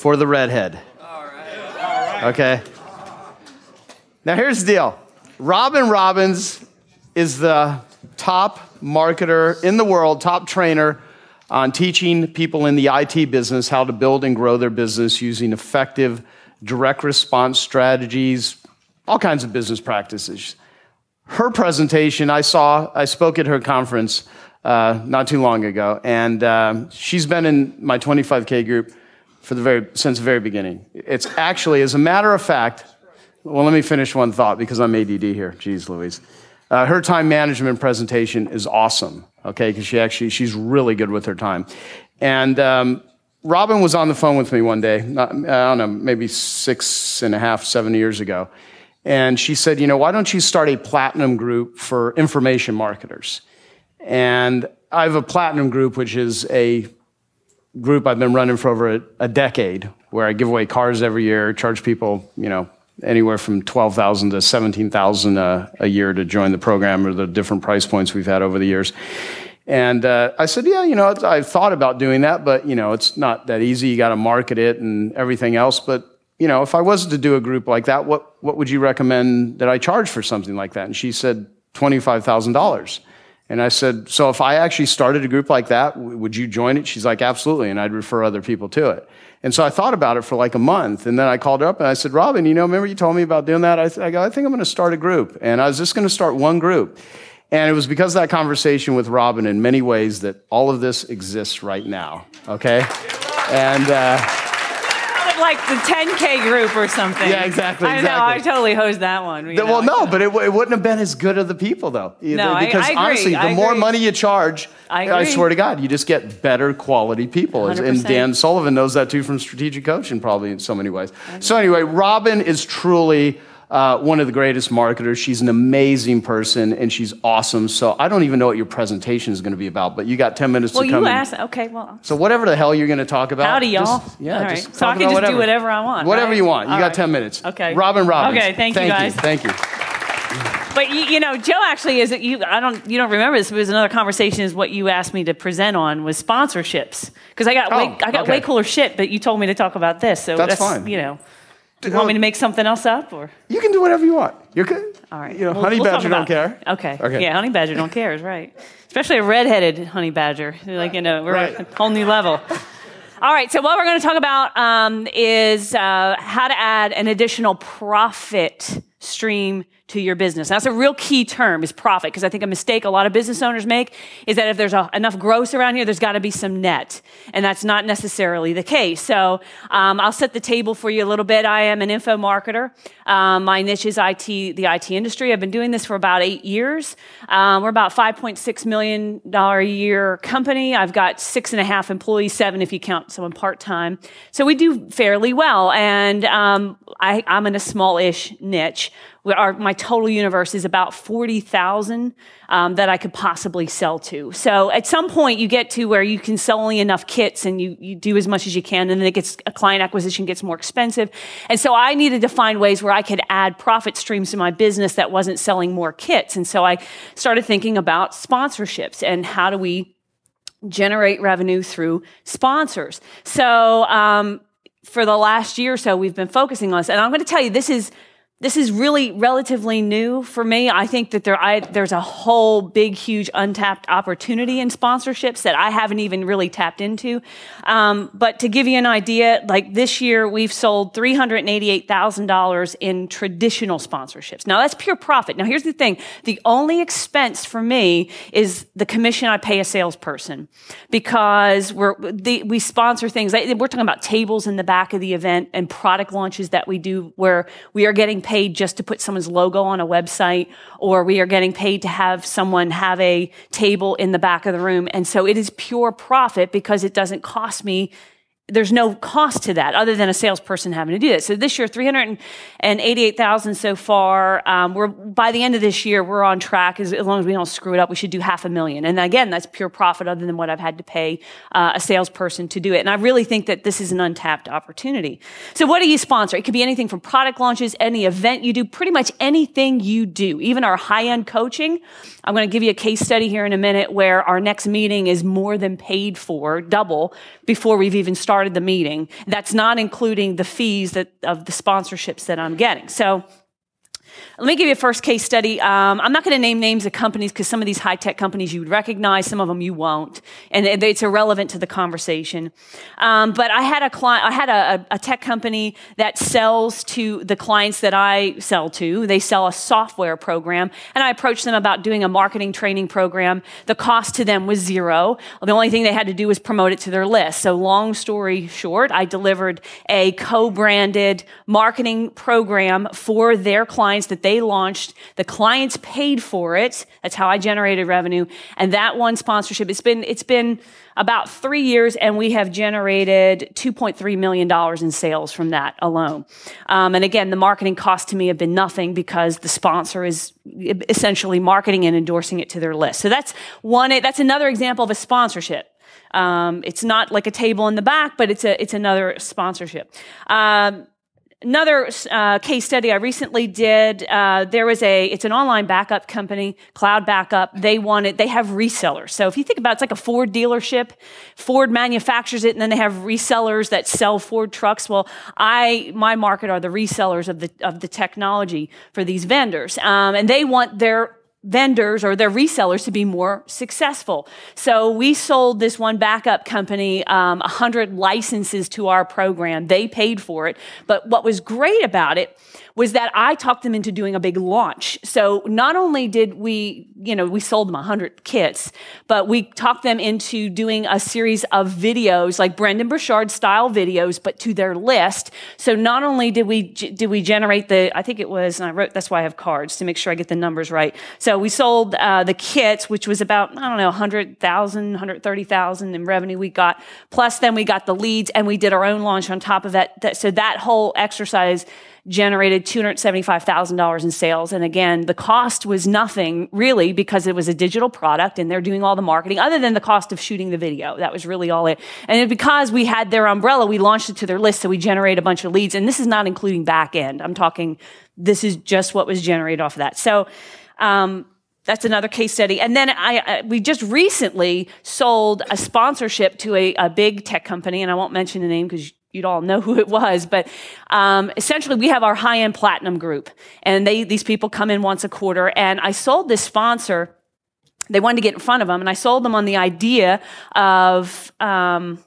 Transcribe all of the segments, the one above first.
for the redhead. Okay. Now here's the deal. Robin Robins is the top marketer in the world, top trainer on teaching people in the IT business how to build and grow their business using effective direct response strategies, all kinds of business practices. Her presentation, I saw, I spoke at her conference uh, not too long ago, and um, she's been in my 25K group for the very, since the very beginning. It's actually, as a matter of fact, well, let me finish one thought because I'm ADD here. Jeez Louise. Uh, her time management presentation is awesome, okay, because she actually, she's really good with her time. And um, Robin was on the phone with me one day, not, I don't know, maybe six and a half, seven years ago. And she said, you know, why don't you start a platinum group for information marketers? And I have a platinum group, which is a group I've been running for over a, a decade, where I give away cars every year, charge people, you know, anywhere from 12,000 to 17,000 a, a year to join the program or the different price points we've had over the years. And uh, I said, yeah, you know, I've thought about doing that, but, you know, it's not that easy. You got to market it and everything else. But, you know, if I was to do a group like that, what, what would you recommend that I charge for something like that? And she said, $25,000. And I said, So if I actually started a group like that, would you join it? She's like, Absolutely. And I'd refer other people to it. And so I thought about it for like a month. And then I called her up and I said, Robin, you know, remember you told me about doing that? I, th- I go, I think I'm going to start a group. And I was just going to start one group. And it was because of that conversation with Robin in many ways that all of this exists right now. Okay? And, uh, like the 10K group or something. Yeah, exactly. I know. exactly. I totally hosed that one. The- well, no, but it, it wouldn't have been as good of the people, though. Either, No, I- because I agree. honestly, the I more money you charge, I agree. swear to God, you just get better quality people. And 100%. Dan Sullivan knows that too from strategic coaching, probably in so many ways. So anyway, Robin is truly. Uh, one of the greatest marketers. She's an amazing person and she's awesome. So I don't even know what your presentation is going to be about, but you got 10 minutes Well, to come Well, you in. asked. Okay, well. So whatever the hell you're going to talk about. Howdy, y'all. just- yeah, All right. just So I can just do whatever I want, Whatever right? you want. You All got right. 10 minutes. Okay. Robin Robins. Okay, thank you, guys. Thank you. But you, you know, Joe actually is. You, I don't. You don't remember this. But it was another conversation. Is what you asked me to present on was sponsorships because I got Oh, way, I got okay. way cooler shit. But you told me to talk about this, so That's fine. You know, you want me to make something else up or? You can do whatever you want. You're good. All right. You know, We'll- honey we'll badger don't care. Okay. Okay. Yeah, honey badger don't care is right. Especially a redheaded honey badger. Like you know, we're Right. at a whole new level. All right. So what we're going to talk about um, is uh, how to add an additional profit stream to your business. That's a real key term is profit because I think a mistake a lot of business owners make is that if there's a, enough gross around here, there's got to be some net, and that's not necessarily the case. So um, I'll set the table for you a little bit. I am an info marketer. Um, my niche is IT, the IT industry. I've been doing this for about eight years. Um, we're about 5.6 million dollar a year company. I've got six and a half employees, seven if you count someone part time. So we do fairly well, and um, I, I'm in a small-ish niche. Our, my total universe is about 40,000 um, that I could possibly sell to. So at some point you get to where you can sell only enough kits and you, you do as much as you can and then it gets, a client acquisition gets more expensive. And so I needed to find ways where I could add profit streams to my business that wasn't selling more kits. And so I started thinking about sponsorships and how do we generate revenue through sponsors. So, um, for the last year or so, we've been focusing on this. And I'm going to tell you, this is this is really relatively new for me. I think that there, I, there's a whole big, huge untapped opportunity in sponsorships that I haven't even really tapped into. Um, but to give you an idea, like this year, we've sold $388,000 in traditional sponsorships. Now that's pure profit. Now here's the thing. The only expense for me is the commission I pay a salesperson because we're, the, we sponsor things. We're talking about tables in the back of the event and product launches that we do where we are getting paid just to put someone's logo on a website or we are getting paid to have someone have a table in the back of the room. And so it is pure profit because it doesn't cost me there's no cost to that other than a salesperson having to do it. So this year, 388,000 so far. Um, we're by the end of this year, we're on track. As, as, long as we don't screw it up, we should do half a million. And again, that's pure profit other than what I've had to pay uh, a salesperson to do it. And I really think that this is an untapped opportunity. So what do you sponsor? It could be anything from product launches, any event you do, pretty much anything you do, even our high end coaching. I'm going to give you a case study here in a minute where our next meeting is more than paid for, double, before we've even started the meeting. That's not including the fees that, of the sponsorships that I'm getting. So let me give you a first case study. Um, I'm not going to name names of companies because some of these high tech companies you would recognize, some of them you won't, and it's irrelevant to the conversation. Um, but I had a client, I had a, a, tech company that sells to the clients that I sell to. They sell a software program, and I approached them about doing a marketing training program. The cost to them was zero. The only thing they had to do was promote it to their list. So, long story short, I delivered a co-branded marketing program for their clients that they launched. The clients paid for it. That's how I generated revenue. And that one sponsorship, it's been, it's been about three years and we have generated $2.3 million in sales from that alone. Um, and again, the marketing costs to me have been nothing because the sponsor is essentially marketing and endorsing it to their list. So that's one, that's another example of a sponsorship. Um, it's not like a table in the back, but it's a it's another sponsorship. Um, Another uh, case study I recently did, uh, there was a, it's an online backup company, cloud backup. They wanted, they have resellers. So if you think about it, it's like a Ford dealership. Ford manufactures it and then they have resellers that sell Ford trucks. Well, I, my market are the resellers of the, of the technology for these vendors. Um, and they want their vendors or their resellers to be more successful. So we sold this one backup company um, 100 licenses to our program. They paid for it. But what was great about it was that I talked them into doing a big launch. So not only did we, you know, we sold them 100 kits, but we talked them into doing a series of videos, like Brendon Burchard style videos, but to their list. So not only did we, did we generate the, I think it was, and I wrote, that's why I have cards to make sure I get the numbers right. So we sold uh, the kits, which was about, I don't know, 100,000, 130,000 in revenue we got. Plus then we got the leads and we did our own launch on top of that. So that whole exercise generated $275,000 in sales. And again, the cost was nothing really because it was a digital product and they're doing all the marketing other than the cost of shooting the video. That was really all it. And because we had their umbrella, we launched it to their list. So we generate a bunch of leads. And this is not including back end. I'm talking, this is just what was generated off of that. So, um, that's another case study. And then I, I, we just recently sold a sponsorship to a, a big tech company, and I won't mention the name because you'd all know who it was, but um, essentially we have our high-end platinum group, and they these people come in once a quarter. And I sold this sponsor. They wanted to get in front of them, and I sold them on the idea of. Um,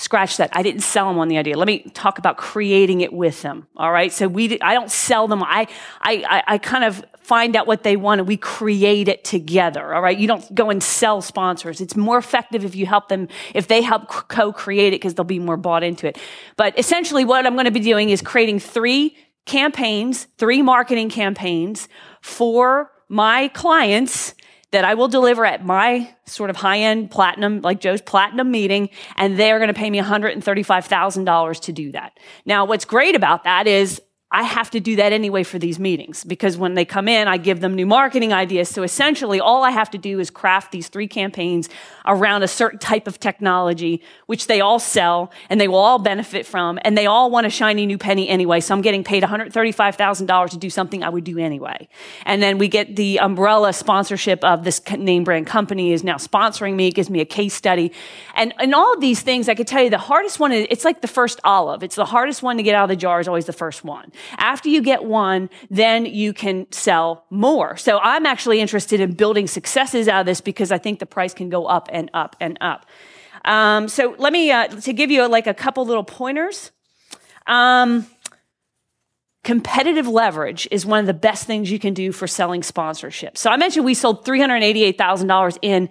scratch that. I didn't sell them on the idea. Let me talk about creating it with them. All right. So we, I don't sell them. I, I, I kind of find out what they want and we create it together. All right. You don't go and sell sponsors. It's more effective if you help them, if they help co-create it because they'll be more bought into it. But essentially what I'm going to be doing is creating three campaigns, three marketing campaigns for my clients that I will deliver at my sort of high end platinum, like Joe's platinum meeting, and they're going to pay me $135,000 to do that. Now, what's great about that is I have to do that anyway for these meetings because when they come in, I give them new marketing ideas. So essentially, all I have to do is craft these three campaigns around a certain type of technology, which they all sell and they will all benefit from. And they all want a shiny new penny anyway. So I'm getting paid $135,000 to do something I would do anyway. And then we get the umbrella sponsorship of this name brand company is now sponsoring me. Gives me a case study. And, and all of these things, I could tell you the hardest one is, it's like the first olive. It's the hardest one to get out of the jar is always the first one. After you get one, then you can sell more. So I'm actually interested in building successes out of this because I think the price can go up and up and up. Um, so let me, uh, to give you like a couple little pointers. Um, competitive leverage is one of the best things you can do for selling sponsorship. So I mentioned we sold $388,000 in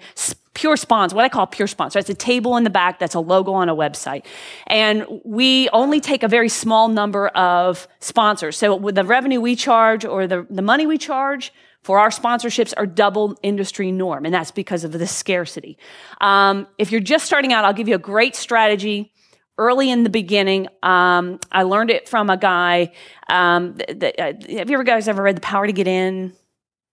pure sponsor, what I call pure sponsor. It's a table in the back that's a logo on a website. And we only take a very small number of sponsors. So with the revenue we charge or the, the money we charge for our sponsorships are double industry norm. And that's because of the scarcity. Um, if you're just starting out, I'll give you a great strategy early in the beginning. Um, I learned it from a guy. Um, that, uh, have you ever guys ever read The Power to Get In?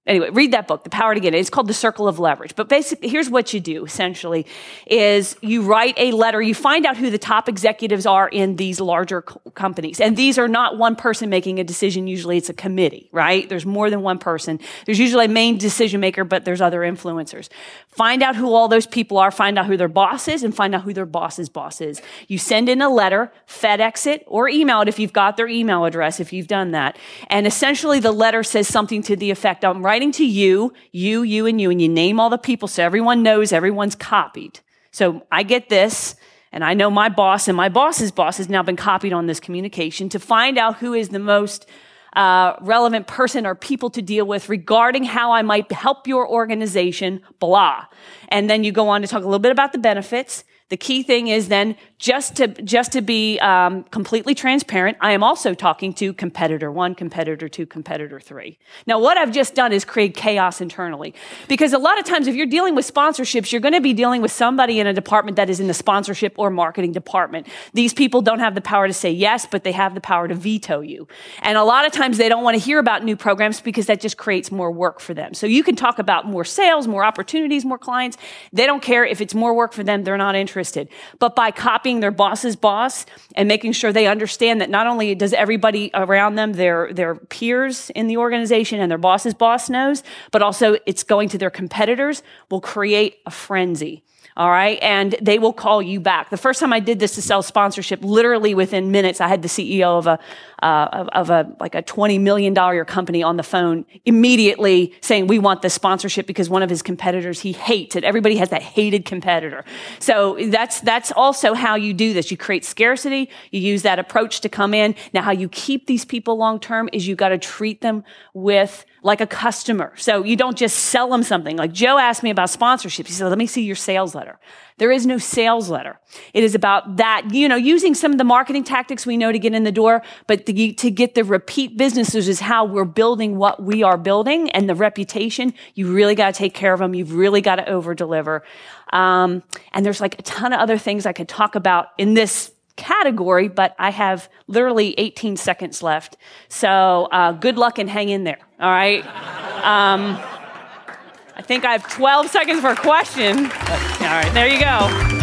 Anyway, read that book, The Power to Get it It's called The Circle of Leverage. But basically, here's what you do essentially is you write a letter, you find out who the top executives are in these larger co- companies. And these are not one person making a decision. Usually it's a committee, right? There's more than one person. There's usually a main decision maker, but there's other influencers. Find out who all those people are, find out who their boss is, and find out who their boss's boss is. You send in a letter, FedEx it, or email it if you've got their email address, if you've done that. And essentially the letter says something to the effect, I'm writing writing to you, you, you, and you, and you name all the people so everyone knows everyone's copied. So I get this, and I know my boss and my boss's boss has now been copied on this communication to find out who is the most uh, relevant person or people to deal with regarding how I might help your organization, blah. And then you go on to talk a little bit about the benefits. The key thing is then just to just to be um, completely transparent. I am also talking to competitor one, competitor two, competitor three. Now, what I've just done is create chaos internally because a lot of times, if you're dealing with sponsorships, you're going to be dealing with somebody in a department that is in the sponsorship or marketing department. These people don't have the power to say yes, but they have the power to veto you. And a lot of times, they don't want to hear about new programs because that just creates more work for them. So you can talk about more sales, more opportunities, more clients. They don't care if it's more work for them; they're not interested interested. But by copying their boss's boss and making sure they understand that not only does everybody around them, their, their peers in the organization and their boss's boss knows, but also it's going to their competitors will create a frenzy. All right. And they will call you back. The first time I did this to sell sponsorship, literally within minutes, I had the CEO of a, uh, of, of, a, like a $20 million company on the phone immediately saying, we want this sponsorship because one of his competitors, he hates it. Everybody has that hated competitor. So that's, that's also how you do this. You create scarcity. You use that approach to come in. Now, how you keep these people long term is you got to treat them with like a customer. So you don't just sell them something. Like Joe asked me about sponsorships. He said, let me see your sales letter. There is no sales letter. It is about that, you know, using some of the marketing tactics we know to get in the door, but the, to get the repeat businesses is how we're building what we are building and the reputation. You really got to take care of them. You've really got to over deliver. Um, and there's like a ton of other things I could talk about in this category, but I have literally 18 seconds left. So uh, good luck and hang in there. All right. Um, I think I have 12 seconds for a question. All right, there you go.